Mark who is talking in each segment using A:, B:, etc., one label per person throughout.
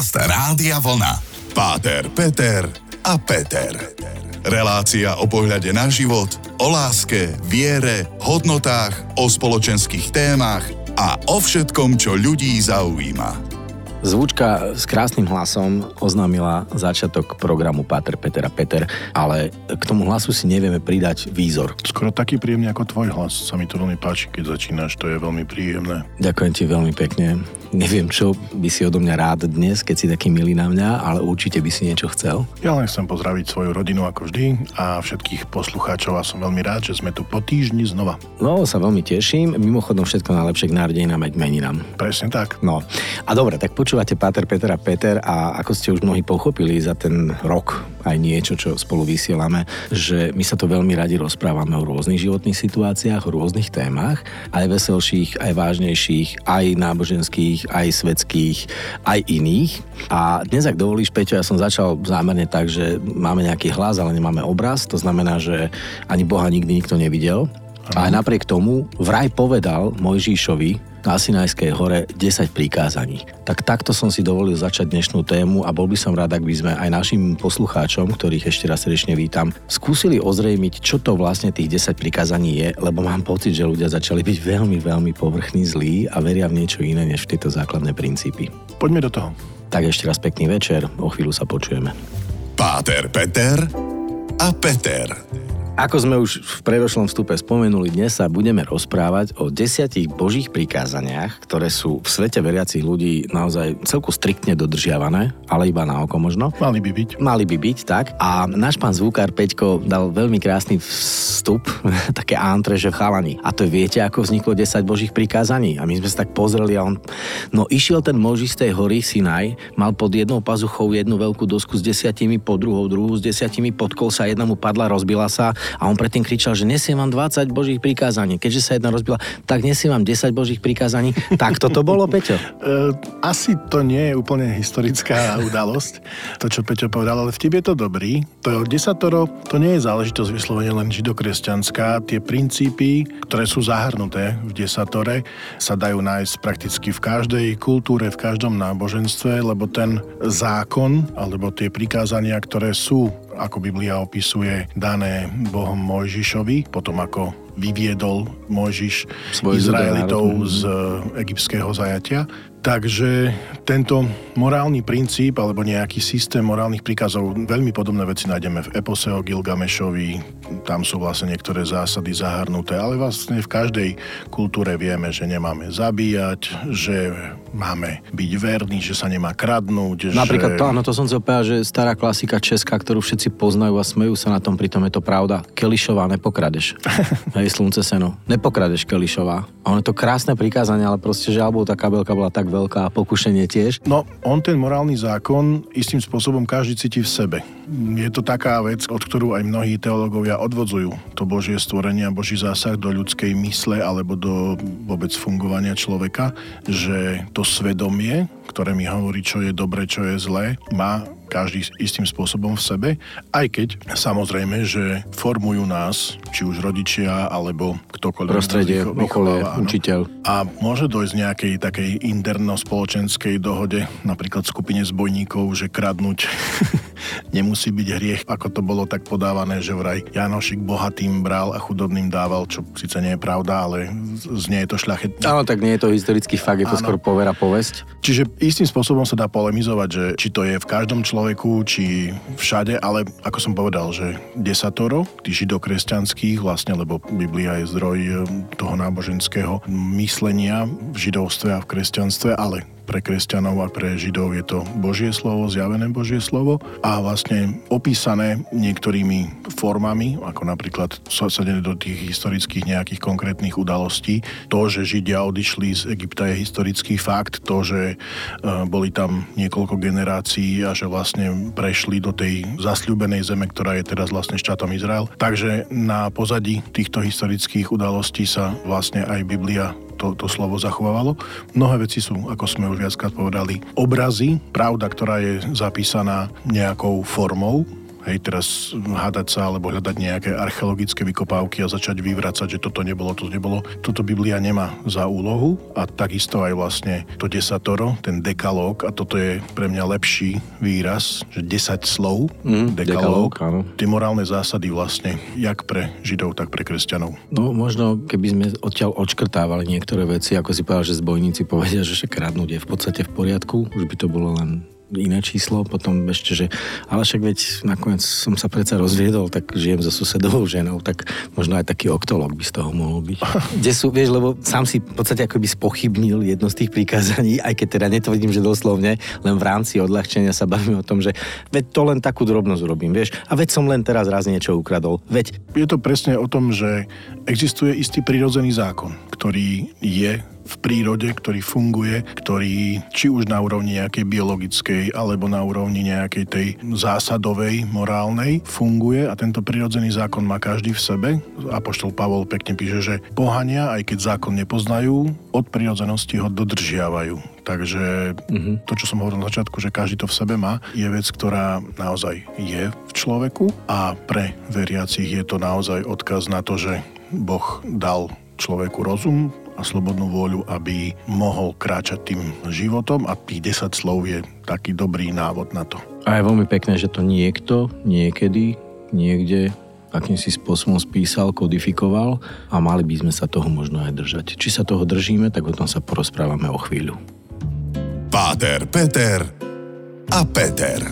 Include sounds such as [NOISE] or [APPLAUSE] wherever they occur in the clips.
A: Podcast Rádia Vlna. Páter, Peter a Peter. Relácia o pohľade na život, o láske, viere, hodnotách, o spoločenských témach a o všetkom, čo ľudí zaujíma.
B: Zvučka s krásnym hlasom oznámila začiatok programu Páter, Peter a Peter, ale k tomu hlasu si nevieme pridať výzor.
C: Skoro taký príjemný ako tvoj hlas. Sa mi to veľmi páči, keď začínaš, to je veľmi príjemné.
B: Ďakujem ti veľmi pekne. Neviem, čo by si odo mňa rád dnes, keď si taký milý na mňa, ale určite by si niečo chcel.
C: Ja len chcem pozdraviť svoju rodinu ako vždy a všetkých poslucháčov a som veľmi rád, že sme tu po týždni znova.
B: No, sa veľmi teším. Mimochodom všetko najlepšie k narodeninám aj meninám.
C: Presne tak.
B: No a dobre, tak počúvate Páter, Peter a Peter a ako ste už mnohí pochopili za ten rok aj niečo, čo spolu vysielame, že my sa to veľmi radi rozprávame o rôznych životných situáciách, o rôznych témach, aj veselších, aj vážnejších, aj náboženských, aj svetských, aj iných. A dnes, ak dovolíš, Peťo, ja som začal zámerne tak, že máme nejaký hlas, ale nemáme obraz. To znamená, že ani Boha nikdy nikto nevidel. A aj napriek tomu vraj povedal Mojžíšovi, na Sinajskej hore 10 prikázaní. Tak takto som si dovolil začať dnešnú tému a bol by som rád, ak by sme aj našim poslucháčom, ktorých ešte raz srdečne vítam, skúsili ozrejmiť, čo to vlastne tých 10 prikázaní je, lebo mám pocit, že ľudia začali byť veľmi, veľmi povrchní zlí a veria v niečo iné než v tieto základné princípy.
C: Poďme do toho.
B: Tak ešte raz pekný večer, o chvíľu sa počujeme.
A: Páter, Peter a Peter.
B: Ako sme už v predošlom vstupe spomenuli, dnes sa budeme rozprávať o desiatich božích prikázaniach, ktoré sú v svete veriacich ľudí naozaj celku striktne dodržiavané, ale iba na oko možno.
C: Mali by byť.
B: Mali by byť, tak. A náš pán zvukár Peťko dal veľmi krásny vstup, [LAUGHS] také antre, že chalani. A to viete, ako vzniklo 10 božích prikázaní. A my sme sa tak pozreli a on, no išiel ten Moži z tej hory Sinaj, mal pod jednou pazuchou jednu veľkú dosku s desiatimi, pod druhou druhú s desiatimi, pod sa jedna mu padla, rozbila sa a on predtým kričal, že nesiem vám 20 božích prikázaní. Keďže sa jedna rozbila, tak nesiem vám 10 božích prikázaní. Tak toto bolo, Peťo?
C: Uh, [LAUGHS] asi to nie je úplne historická udalosť, to, čo Peťo povedal, ale v tebe je to dobrý. To desatoro, to nie je záležitosť vyslovene len židokresťanská. Tie princípy, ktoré sú zahrnuté v desatore, sa dajú nájsť prakticky v každej kultúre, v každom náboženstve, lebo ten zákon, alebo tie prikázania, ktoré sú ako Biblia opisuje, dané Bohom Mojžišovi, potom ako vyviedol Mojžiš Izraelitov z egyptského zajatia, Takže tento morálny princíp alebo nejaký systém morálnych príkazov, veľmi podobné veci nájdeme v epose o Gilgamešovi, tam sú vlastne niektoré zásady zahrnuté, ale vlastne v každej kultúre vieme, že nemáme zabíjať, že máme byť verní, že sa nemá kradnúť.
B: Napríklad
C: že...
B: to, áno, to som chcel povedať, že stará klasika česká, ktorú všetci poznajú a smejú sa na tom, pritom je to pravda. Kelišová, nepokradeš. [LAUGHS] Hej, slunce seno. Nepokradeš Kelišová. A ono je to krásne prikázanie, ale proste, že alebo tá kabelka bola tak veľká pokušenie tiež.
C: No, on ten morálny zákon istým spôsobom každý cíti v sebe. Je to taká vec, od ktorú aj mnohí teológovia odvodzujú to Božie stvorenie a Boží zásah do ľudskej mysle alebo do vôbec fungovania človeka, že to svedomie, ktoré mi hovorí, čo je dobre, čo je zlé, má každý istým spôsobom v sebe, aj keď samozrejme, že formujú nás, či už rodičia, alebo ktokoľvek.
B: Prostredie, okolie, učiteľ.
C: A môže dojsť nejakej takej interno-spoločenskej dohode, napríklad skupine zbojníkov, že kradnúť [LAUGHS] nemusí byť hriech, ako to bolo tak podávané, že vraj Janošik bohatým bral a chudobným dával, čo síce nie je pravda, ale znie je to šľachetne.
B: Áno, tak nie je to historický fakt, je to Áno. skôr povera povesť.
C: Čiže istým spôsobom sa dá polemizovať, že či to je v každom človeku človeku, či všade, ale ako som povedal, že desatoro, tých židokresťanských vlastne, lebo Biblia je zdroj eh, toho náboženského myslenia v židovstve a v kresťanstve, ale pre kresťanov a pre židov je to Božie slovo, zjavené Božie slovo a vlastne opísané niektorými formami, ako napríklad sadené do tých historických nejakých konkrétnych udalostí. To, že Židia odišli z Egypta je historický fakt, to, že e, boli tam niekoľko generácií a že vlastne prešli do tej zasľúbenej zeme, ktorá je teraz vlastne štátom Izrael. Takže na pozadí týchto historických udalostí sa vlastne aj Biblia to, to slovo zachovávalo. Mnohé veci sú, ako sme už viackrát povedali, obrazy, pravda, ktorá je zapísaná nejakou formou, hej, teraz hádať sa alebo hľadať nejaké archeologické vykopávky a začať vyvracať, že toto nebolo, to nebolo. Toto Biblia nemá za úlohu a takisto aj vlastne to desatoro, ten dekalóg a toto je pre mňa lepší výraz, že 10 slov, mm, dekalóg, dekalóg tie morálne zásady vlastne, jak pre Židov, tak pre kresťanov.
B: No možno, keby sme odtiaľ odškrtávali niektoré veci, ako si povedal, že zbojníci povedia, že kradnúť je v podstate v poriadku, už by to bolo len iné číslo, potom ešte, že ale však veď nakoniec som sa predsa rozviedol, tak žijem so susedovou ženou, tak možno aj taký oktolog by z toho mohol byť. [LAUGHS] Kde sú, vieš, lebo sám si v podstate akoby spochybnil jedno z tých prikázaní, aj keď teda netvrdím, že doslovne, len v rámci odľahčenia sa bavíme o tom, že veď to len takú drobnosť urobím, vieš, a veď som len teraz raz niečo ukradol, veď.
C: Je to presne o tom, že existuje istý prírodzený zákon, ktorý je v prírode, ktorý funguje, ktorý či už na úrovni nejakej biologickej alebo na úrovni nejakej tej zásadovej, morálnej funguje a tento prírodzený zákon má každý v sebe. Apoštol Pavol pekne píše, že pohania, aj keď zákon nepoznajú, od prírodzenosti ho dodržiavajú. Takže uh-huh. to, čo som hovoril na začiatku, že každý to v sebe má, je vec, ktorá naozaj je v človeku a pre veriacich je to naozaj odkaz na to, že Boh dal človeku rozum, a slobodnú vôľu, aby mohol kráčať tým životom a tých 10 slov je taký dobrý návod na to.
B: A je veľmi pekné, že to niekto niekedy, niekde akým si spôsobom spísal, kodifikoval a mali by sme sa toho možno aj držať. Či sa toho držíme, tak o tom sa porozprávame o chvíľu.
A: Páter, Peter a Peter.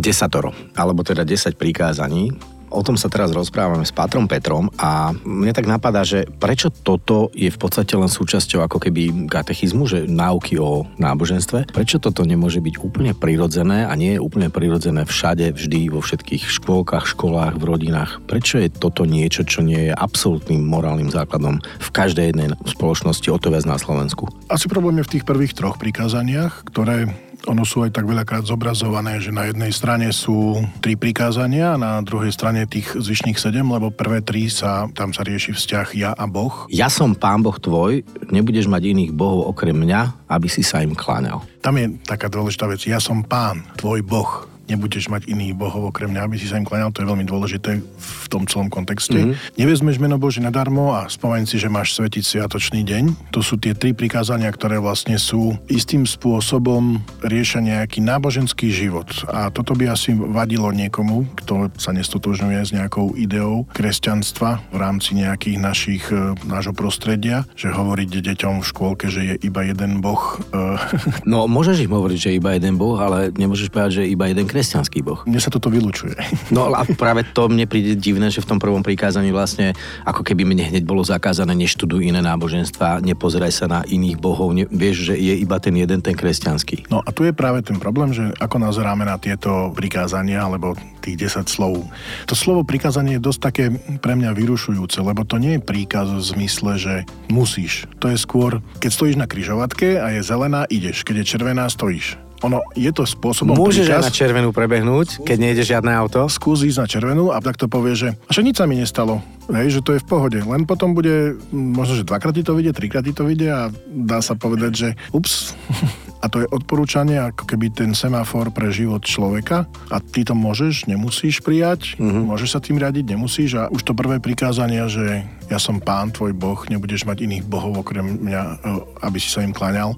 B: Desatoro, alebo teda 10 prikázaní, O tom sa teraz rozprávame s Patrom Petrom a mne tak napadá, že prečo toto je v podstate len súčasťou ako keby katechizmu, že náuky o náboženstve, prečo toto nemôže byť úplne prirodzené a nie je úplne prirodzené všade, vždy, vo všetkých škôlkach, školách, v rodinách. Prečo je toto niečo, čo nie je absolútnym morálnym základom v každej jednej spoločnosti, o to viac na Slovensku?
C: Asi problém je v tých prvých troch prikázaniach, ktoré ono sú aj tak veľakrát zobrazované, že na jednej strane sú tri prikázania a na druhej strane tých zvyšných sedem, lebo prvé tri sa, tam sa rieši vzťah ja a Boh.
B: Ja som pán Boh tvoj, nebudeš mať iných bohov okrem mňa, aby si sa im kláňal.
C: Tam je taká dôležitá vec. Ja som pán, tvoj Boh nebudeš mať iných bohov okrem mňa, aby si sa im kláňal, to je veľmi dôležité v tom celom kontexte. Mm-hmm. Nevezmeš meno Bože nadarmo a spomeň si, že máš svetiť sviatočný deň. To sú tie tri prikázania, ktoré vlastne sú istým spôsobom riešia nejaký náboženský život. A toto by asi vadilo niekomu, kto sa nestotožňuje s nejakou ideou kresťanstva v rámci nejakých našich, e, nášho prostredia, že hovoriť deťom v škôlke, že je iba jeden boh.
B: E, [LAUGHS] no, môžeš im hovoriť, že je iba jeden boh, ale nemôžeš povedať, že je iba jeden kresťan kresťanský boh.
C: Mne sa toto vylučuje. [LAUGHS]
B: No a práve to mne príde divné, že v tom prvom prikázaní vlastne ako keby mne hneď bolo zakázané neštuduj iné náboženstva, nepozeraj sa na iných bohov, ne, vieš, že je iba ten jeden, ten kresťanský.
C: No a tu je práve ten problém, že ako nazeráme na tieto prikázania, alebo tých 10 slov. To slovo prikázanie je dosť také pre mňa vyrušujúce, lebo to nie je príkaz v zmysle, že musíš. To je skôr, keď stojíš na kryžovatke a je zelená, ideš. Keď je červená, stojíš ono je to spôsobom
B: Môžeš príkaz, aj na červenú prebehnúť, keď nejde žiadne auto?
C: Skús ísť na červenú a tak to povie, že a nič sa mi nestalo. Hej, že to je v pohode. Len potom bude, možno, že dvakrát ti to vidie, trikrát ti to vidie a dá sa povedať, že ups, [LAUGHS] a to je odporúčanie, ako keby ten semafor pre život človeka a ty to môžeš, nemusíš prijať, mm-hmm. môžeš sa tým riadiť, nemusíš a už to prvé prikázanie, že ja som pán, tvoj boh, nebudeš mať iných bohov okrem mňa, e, aby si sa im klaňal,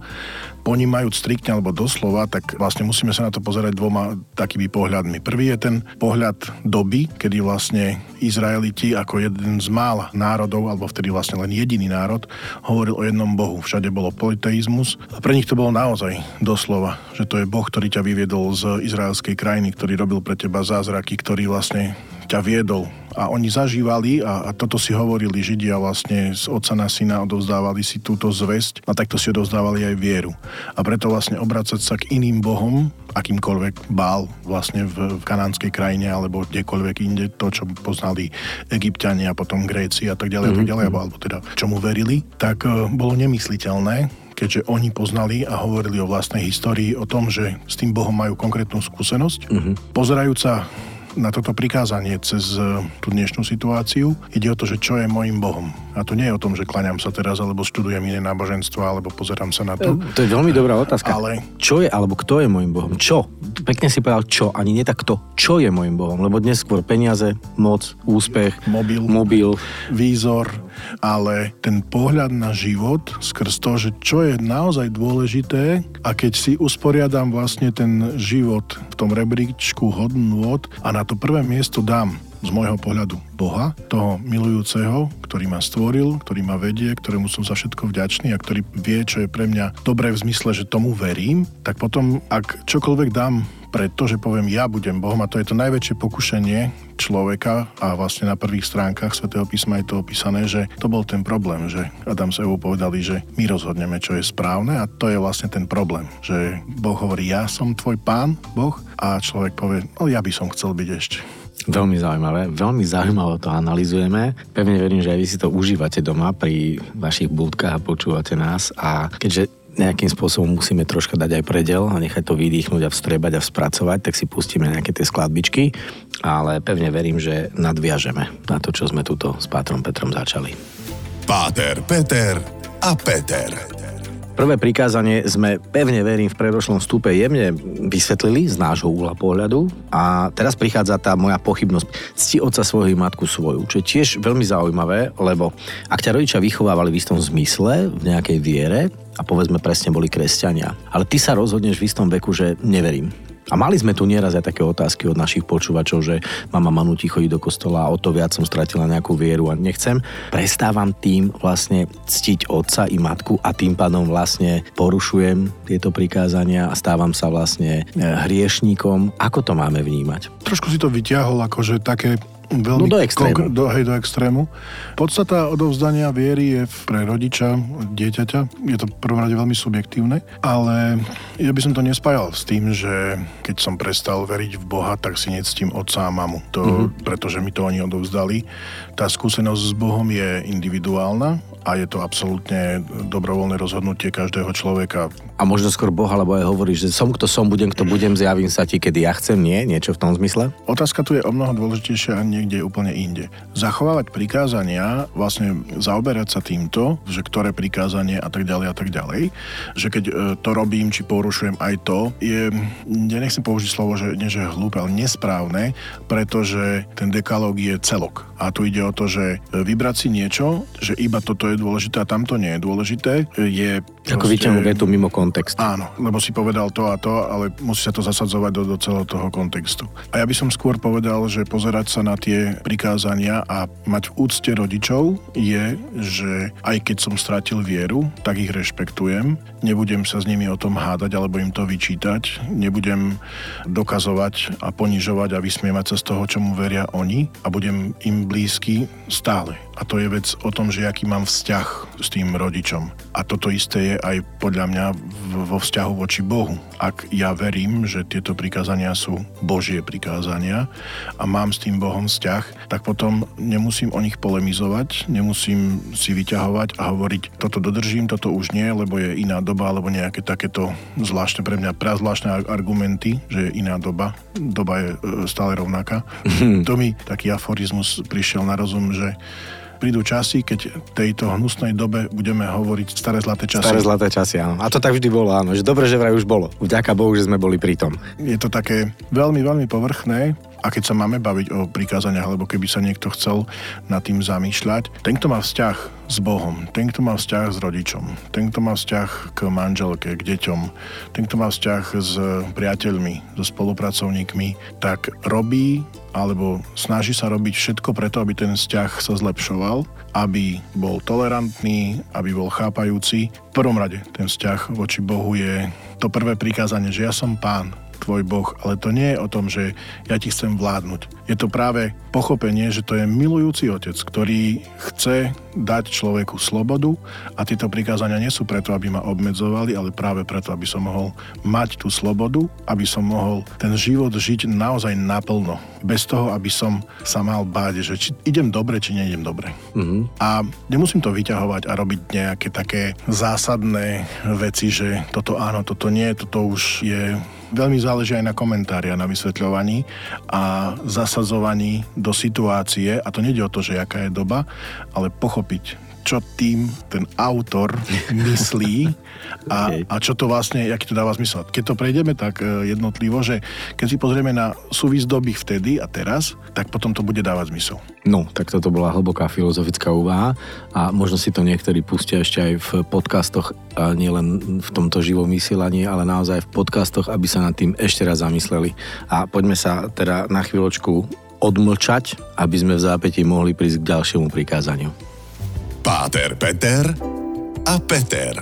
C: ponímajúc striktne alebo doslova, tak vlastne musíme sa na to pozerať dvoma takými pohľadmi. Prvý je ten pohľad doby, kedy vlastne Izraeliti ako jeden z mála národov, alebo vtedy vlastne len jediný národ, hovoril o jednom Bohu. Všade bolo politeizmus a pre nich to bolo naozaj doslova, že to je Boh, ktorý ťa vyviedol z izraelskej krajiny, ktorý robil pre teba zázraky, ktorý vlastne ťa viedol a oni zažívali a, a toto si hovorili Židia vlastne z otca na syna odovzdávali si túto zväzť a takto si odovzdávali aj vieru. A preto vlastne obracať sa k iným bohom, akýmkoľvek bál vlastne v, v kanánskej krajine alebo kdekoľvek inde, to, čo poznali egyptiania a potom Gréci a tak ďalej mm-hmm. a tak ďalej, alebo, alebo teda čomu verili, tak uh, bolo nemysliteľné, keďže oni poznali a hovorili o vlastnej histórii, o tom, že s tým Bohom majú konkrétnu skúsenosť. Mm-hmm. Pozerajúca na toto prikázanie cez e, tú dnešnú situáciu. Ide o to, že čo je môjim Bohom. A to nie je o tom, že klaňam sa teraz, alebo študujem iné náboženstvo, alebo pozerám sa na to.
B: To je veľmi dobrá otázka.
C: Ale...
B: Čo je, alebo kto je môjim Bohom? Čo? Pekne si povedal čo, ani nie tak kto. Čo je môjim Bohom? Lebo dnes skôr peniaze, moc, úspech,
C: mobil,
B: mobil.
C: výzor, ale ten pohľad na život skrz to, že čo je naozaj dôležité a keď si usporiadam vlastne ten život v tom rebríčku hodnôt a na to prvé miesto dám z môjho pohľadu Boha, toho milujúceho, ktorý ma stvoril, ktorý ma vedie, ktorému som za všetko vďačný a ktorý vie, čo je pre mňa dobré v zmysle, že tomu verím, tak potom, ak čokoľvek dám preto, že poviem, ja budem Bohom a to je to najväčšie pokušenie človeka a vlastne na prvých stránkach svätého písma je to opísané, že to bol ten problém, že Adam s Evou povedali, že my rozhodneme, čo je správne a to je vlastne ten problém, že Boh hovorí, ja som tvoj pán, Boh a človek povie, no ja by som chcel byť ešte.
B: Veľmi zaujímavé, veľmi zaujímavé to analizujeme. Pevne verím, že aj vy si to užívate doma pri vašich budkách a počúvate nás a keďže nejakým spôsobom musíme troška dať aj predel a nechať to vydýchnuť a vstrebať a spracovať, tak si pustíme nejaké tie skladbičky, ale pevne verím, že nadviažeme na to, čo sme tuto s Pátrom Petrom začali.
A: Páter, Peter a Peter.
B: Prvé prikázanie sme, pevne verím, v predošlom stupe jemne vysvetlili z nášho úhla pohľadu a teraz prichádza tá moja pochybnosť. Cti otca svojho matku svoju, čo je tiež veľmi zaujímavé, lebo ak ťa rodičia vychovávali v istom zmysle, v nejakej viere, a povedzme presne boli kresťania, ale ty sa rozhodneš v istom veku, že neverím a mali sme tu nieraz aj také otázky od našich počúvačov, že mama ma nutí chodiť do kostola a o to viac som stratila nejakú vieru a nechcem. Prestávam tým vlastne ctiť otca i matku a tým pádom vlastne porušujem tieto prikázania a stávam sa vlastne e, hriešníkom. Ako to máme vnímať?
C: Trošku si to vyťahol akože také veľmi...
B: No do extrému.
C: Do, hej, do extrému. Podstata odovzdania viery je pre rodiča, dieťaťa. Je to prvom rade veľmi subjektívne, ale ja by som to nespájal s tým, že keď som prestal veriť v Boha, tak si nectím otca a mamu. To, mm-hmm. Pretože mi to oni odovzdali. Tá skúsenosť s Bohom je individuálna a je to absolútne dobrovoľné rozhodnutie každého človeka.
B: A možno skôr Boh, alebo aj hovoríš, že som kto som, budem kto budem, zjavím sa ti, kedy ja chcem, nie? Niečo v tom zmysle?
C: Otázka tu je o mnoho dôležitejšia a niekde úplne inde. Zachovávať prikázania, vlastne zaoberať sa týmto, že ktoré prikázanie a tak ďalej a tak ďalej, že keď e, to robím, či porušujem aj to, je, ja nechcem použiť slovo, že nie že hlúpe, ale nesprávne, pretože ten dekalóg je celok. A tu ide o to, že vybrať si niečo, že iba toto je dôležité a tamto nie je dôležité, je...
B: Ako vyťahnúť vetu mimo kontext.
C: Áno, lebo si povedal to a to, ale musí sa to zasadzovať do, do celého toho kontextu. A ja by som skôr povedal, že pozerať sa na tie prikázania a mať v úcte rodičov je, že aj keď som stratil vieru, tak ich rešpektujem. Nebudem sa s nimi o tom hádať alebo im to vyčítať. Nebudem dokazovať a ponižovať a vysmievať sa z toho, čomu veria oni a budem im blízky stále. A to je vec o tom, že aký mám vzťah s tým rodičom. A toto isté je aj podľa mňa vo vzťahu voči Bohu. Ak ja verím, že tieto prikázania sú Božie prikázania a mám s tým Bohom vzťah, tak potom nemusím o nich polemizovať, nemusím si vyťahovať a hovoriť, toto dodržím, toto už nie, lebo je iná doba, alebo nejaké takéto zvláštne pre mňa prazvláštne argumenty, že je iná doba. Doba je e, stále rovnaká. [LAUGHS] to mi taký aforizmus prišiel na rozum, že prídu časy, keď tejto hnusnej dobe budeme hovoriť staré zlaté časy.
B: Staré zlaté časy, áno. A to tak vždy bolo, áno. Že dobre, že vraj už bolo. Vďaka Bohu, že sme boli pri tom.
C: Je to také veľmi, veľmi povrchné, a keď sa máme baviť o prikázaniach, alebo keby sa niekto chcel nad tým zamýšľať, ten, kto má vzťah s Bohom, ten, kto má vzťah s rodičom, ten, kto má vzťah k manželke, k deťom, ten, kto má vzťah s priateľmi, so spolupracovníkmi, tak robí alebo snaží sa robiť všetko preto, aby ten vzťah sa zlepšoval, aby bol tolerantný, aby bol chápajúci. V prvom rade ten vzťah voči Bohu je to prvé prikázanie, že ja som pán, tvoj Boh, ale to nie je o tom, že ja ti chcem vládnuť. Je to práve pochopenie, že to je milujúci otec, ktorý chce dať človeku slobodu a tieto prikázania nie sú preto, aby ma obmedzovali, ale práve preto, aby som mohol mať tú slobodu, aby som mohol ten život žiť naozaj naplno. Bez toho, aby som sa mal báť, že či idem dobre, či neidem dobre. Mm-hmm. A nemusím to vyťahovať a robiť nejaké také zásadné veci, že toto áno, toto nie, toto už je veľmi záleží aj na komentári a na vysvetľovaní a zasadzovaní do situácie. A to nejde o to, že aká je doba, ale pochopiť, čo tým ten autor myslí [LAUGHS] a, okay. a čo to vlastne, aký to dáva zmysel. Keď to prejdeme tak e, jednotlivo, že keď si pozrieme na súvis doby vtedy a teraz, tak potom to bude dávať zmysel.
B: No, tak toto bola hlboká filozofická úvaha a možno si to niektorí pustia ešte aj v podcastoch, a nielen v tomto živom vysielaní, ale naozaj v podcastoch, aby sa nad tým ešte raz zamysleli. A poďme sa teda na chvíľočku odmlčať, aby sme v zápätí mohli prísť k ďalšiemu prikázaniu.
A: Páter Peter a Peter.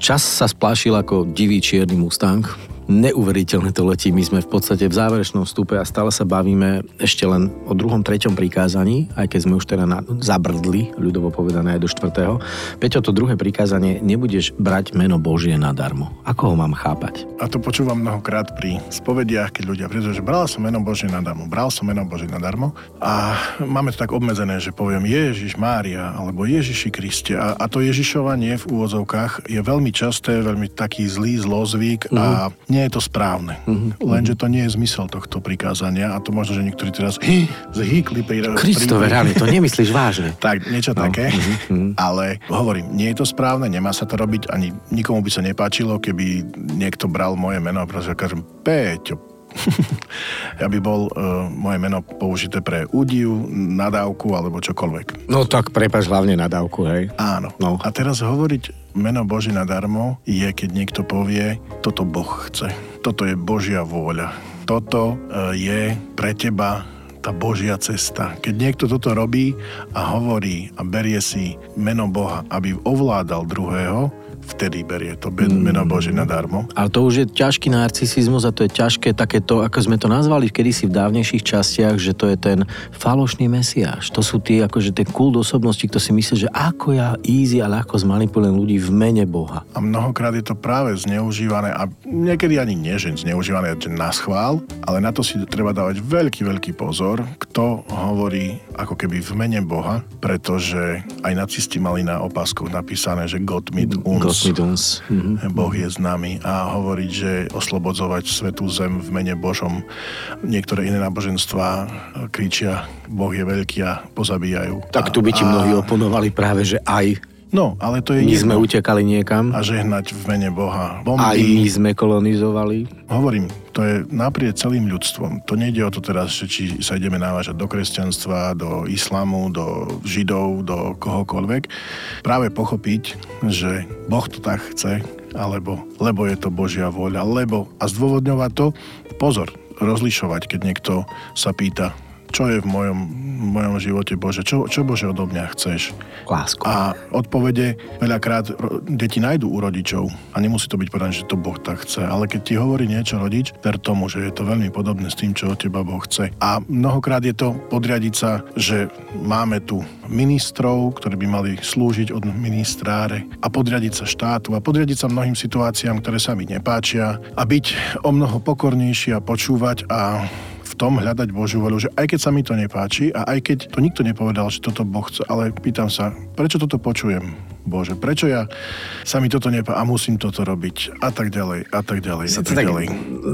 B: Čas sa splášil ako divý čierny Mustang, neuveriteľne to letí. My sme v podstate v záverečnom stupe a stále sa bavíme ešte len o druhom, treťom prikázaní, aj keď sme už teda na, zabrdli, ľudovo povedané aj do štvrtého. Peťo, to druhé prikázanie, nebudeš brať meno Božie nadarmo. Ako ho mám chápať?
C: A to počúvam mnohokrát pri spovediach, keď ľudia prídu, že bral som meno Božie nadarmo, bral som meno Božie nadarmo a máme to tak obmedzené, že poviem Ježiš Mária alebo Ježiši Kriste a, a to Ježišovanie v úvodzovkách je veľmi časté, veľmi taký zlý zlozvyk a mhm nie je to správne. Mm-hmm. Lenže to nie je zmysel tohto prikázania a to možno, že niektorí teraz hy, zhýkli pri...
B: Kristove, reálne, to nemyslíš vážne. [LAUGHS]
C: tak, niečo no. také. Mm-hmm. Ale hovorím, nie je to správne, nemá sa to robiť, ani nikomu by sa nepáčilo, keby niekto bral moje meno a proste kažem, Peťo, [LAUGHS] ja by bol uh, moje meno použité pre údiv, nadávku alebo čokoľvek.
B: No tak prepač hlavne nadávku, hej?
C: Áno. No. A teraz hovoriť meno Boží nadarmo je, keď niekto povie, toto Boh chce. Toto je Božia vôľa. Toto uh, je pre teba tá Božia cesta. Keď niekto toto robí a hovorí a berie si meno Boha, aby ovládal druhého, vtedy berie to meno Bože nadarmo.
B: Ale to už je ťažký narcisizmus a to je ťažké takéto, ako sme to nazvali kedysi v dávnejších častiach, že to je ten falošný mesiáš. To sú tie, akože ten kult osobnosti, kto si myslí, že ako ja easy a ľahko zmanipulujem ľudí v mene Boha.
C: A mnohokrát je to práve zneužívané a niekedy ani nie, že zneužívané že na schvál, ale na to si treba dávať veľký, veľký pozor, kto hovorí ako keby v mene Boha, pretože aj nacisti mali na opáskoch napísané, že God mit uns
B: uns.
C: Mm-hmm. Boh je s nami a hovoriť, že oslobodzovať svetú zem v mene Božom. Niektoré iné náboženstva kričia, Boh je veľký a pozabíjajú.
B: Tak tu by ti a... mnohí oponovali práve, že aj
C: No, ale to je
B: My jedno. sme utekali niekam.
C: A žehnať v mene Boha. Bomby.
B: Aj my sme kolonizovali.
C: Hovorím, to je naprieč celým ľudstvom. To nejde o to teraz, či sa ideme návažať do kresťanstva, do islamu, do židov, do kohokoľvek. Práve pochopiť, že Boh to tak chce, alebo lebo je to Božia vôľa, lebo a zdôvodňovať to, pozor, rozlišovať, keď niekto sa pýta, čo je v mojom, v mojom živote Bože, čo, čo Bože odo mňa chceš.
B: Lásku.
C: A odpovede veľakrát deti nájdú u rodičov a nemusí to byť povedané, že to Boh tak chce, ale keď ti hovorí niečo rodič, ver tomu, že je to veľmi podobné s tým, čo od teba Boh chce. A mnohokrát je to podriadiť sa, že máme tu ministrov, ktorí by mali slúžiť od ministráre a podriadiť sa štátu a podriadiť sa mnohým situáciám, ktoré sa mi nepáčia a byť o mnoho pokornejší a počúvať a tom hľadať Božiu voľu, že aj keď sa mi to nepáči a aj keď to nikto nepovedal, že toto Boh chce, ale pýtam sa, prečo toto počujem? Bože, prečo ja sa mi toto nepá a musím toto robiť a tak ďalej a tak ďalej a tak, tak ďalej.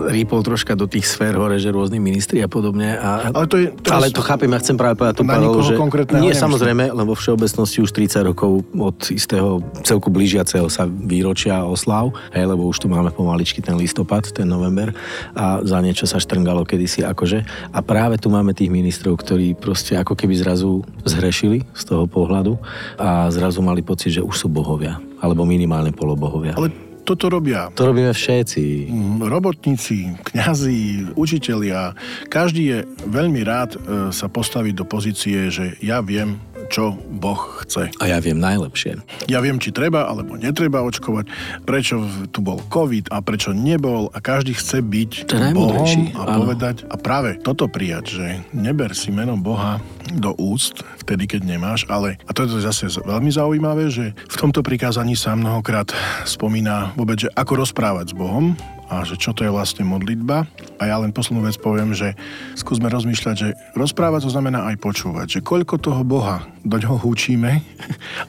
B: Rýpol troška do tých sfér hore, že rôzni ministri a podobne. A,
C: ale, to je,
B: teraz, ale to chápem, ja chcem práve povedať to paralelu, že nie samozrejme, lebo všeobecnosti už 30 rokov od istého celku blížiaceho sa výročia oslav, hej, lebo už tu máme pomaličky ten listopad, ten november a za niečo sa štrngalo kedysi akože. A práve tu máme tých ministrov, ktorí proste ako keby zrazu zhrešili z toho pohľadu a zrazu mali pocit, že už sú bohovia, alebo minimálne polobohovia.
C: Ale toto robia.
B: To robíme všetci.
C: Mm, robotníci, kňazi, učitelia. Každý je veľmi rád e, sa postaviť do pozície, že ja viem, čo Boh chce.
B: A ja viem najlepšie.
C: Ja viem, či treba alebo netreba očkovať, prečo tu bol COVID a prečo nebol a každý chce byť Bohom a áno. povedať a práve toto prijať, že neber si meno Boha do úst vtedy, keď nemáš, ale a to je zase veľmi zaujímavé, že v tomto prikázaní sa mnohokrát spomína vôbec, že ako rozprávať s Bohom a že čo to je vlastne modlitba. A ja len poslednú vec poviem, že skúsme rozmýšľať, že rozprávať to znamená aj počúvať, že koľko toho Boha do ňoho húčíme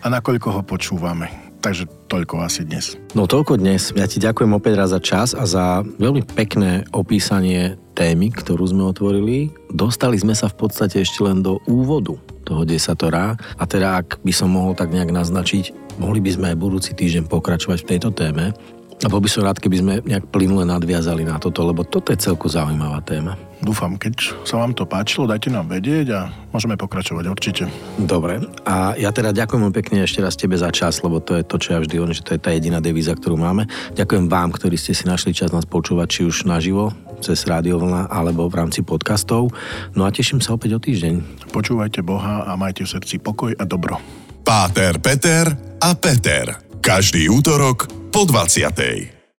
C: a nakoľko ho počúvame. Takže toľko asi dnes.
B: No toľko dnes. Ja ti ďakujem opäť raz za čas a za veľmi pekné opísanie témy, ktorú sme otvorili. Dostali sme sa v podstate ešte len do úvodu toho desatora a teda ak by som mohol tak nejak naznačiť, mohli by sme aj budúci týždeň pokračovať v tejto téme. A bol by som rád, keby sme nejak plynule nadviazali na toto, lebo toto je celku zaujímavá téma.
C: Dúfam, keď sa vám to páčilo, dajte nám vedieť a môžeme pokračovať určite.
B: Dobre. A ja teda ďakujem pekne ešte raz tebe za čas, lebo to je to, čo ja vždy hovorím, že to je tá jediná devíza, ktorú máme. Ďakujem vám, ktorí ste si našli čas nás počúvať, či už naživo, cez rádiovlna alebo v rámci podcastov. No a teším sa opäť o týždeň.
C: Počúvajte Boha a majte v srdci pokoj a dobro.
A: Páter, Peter a Peter. Každý útorok po 20.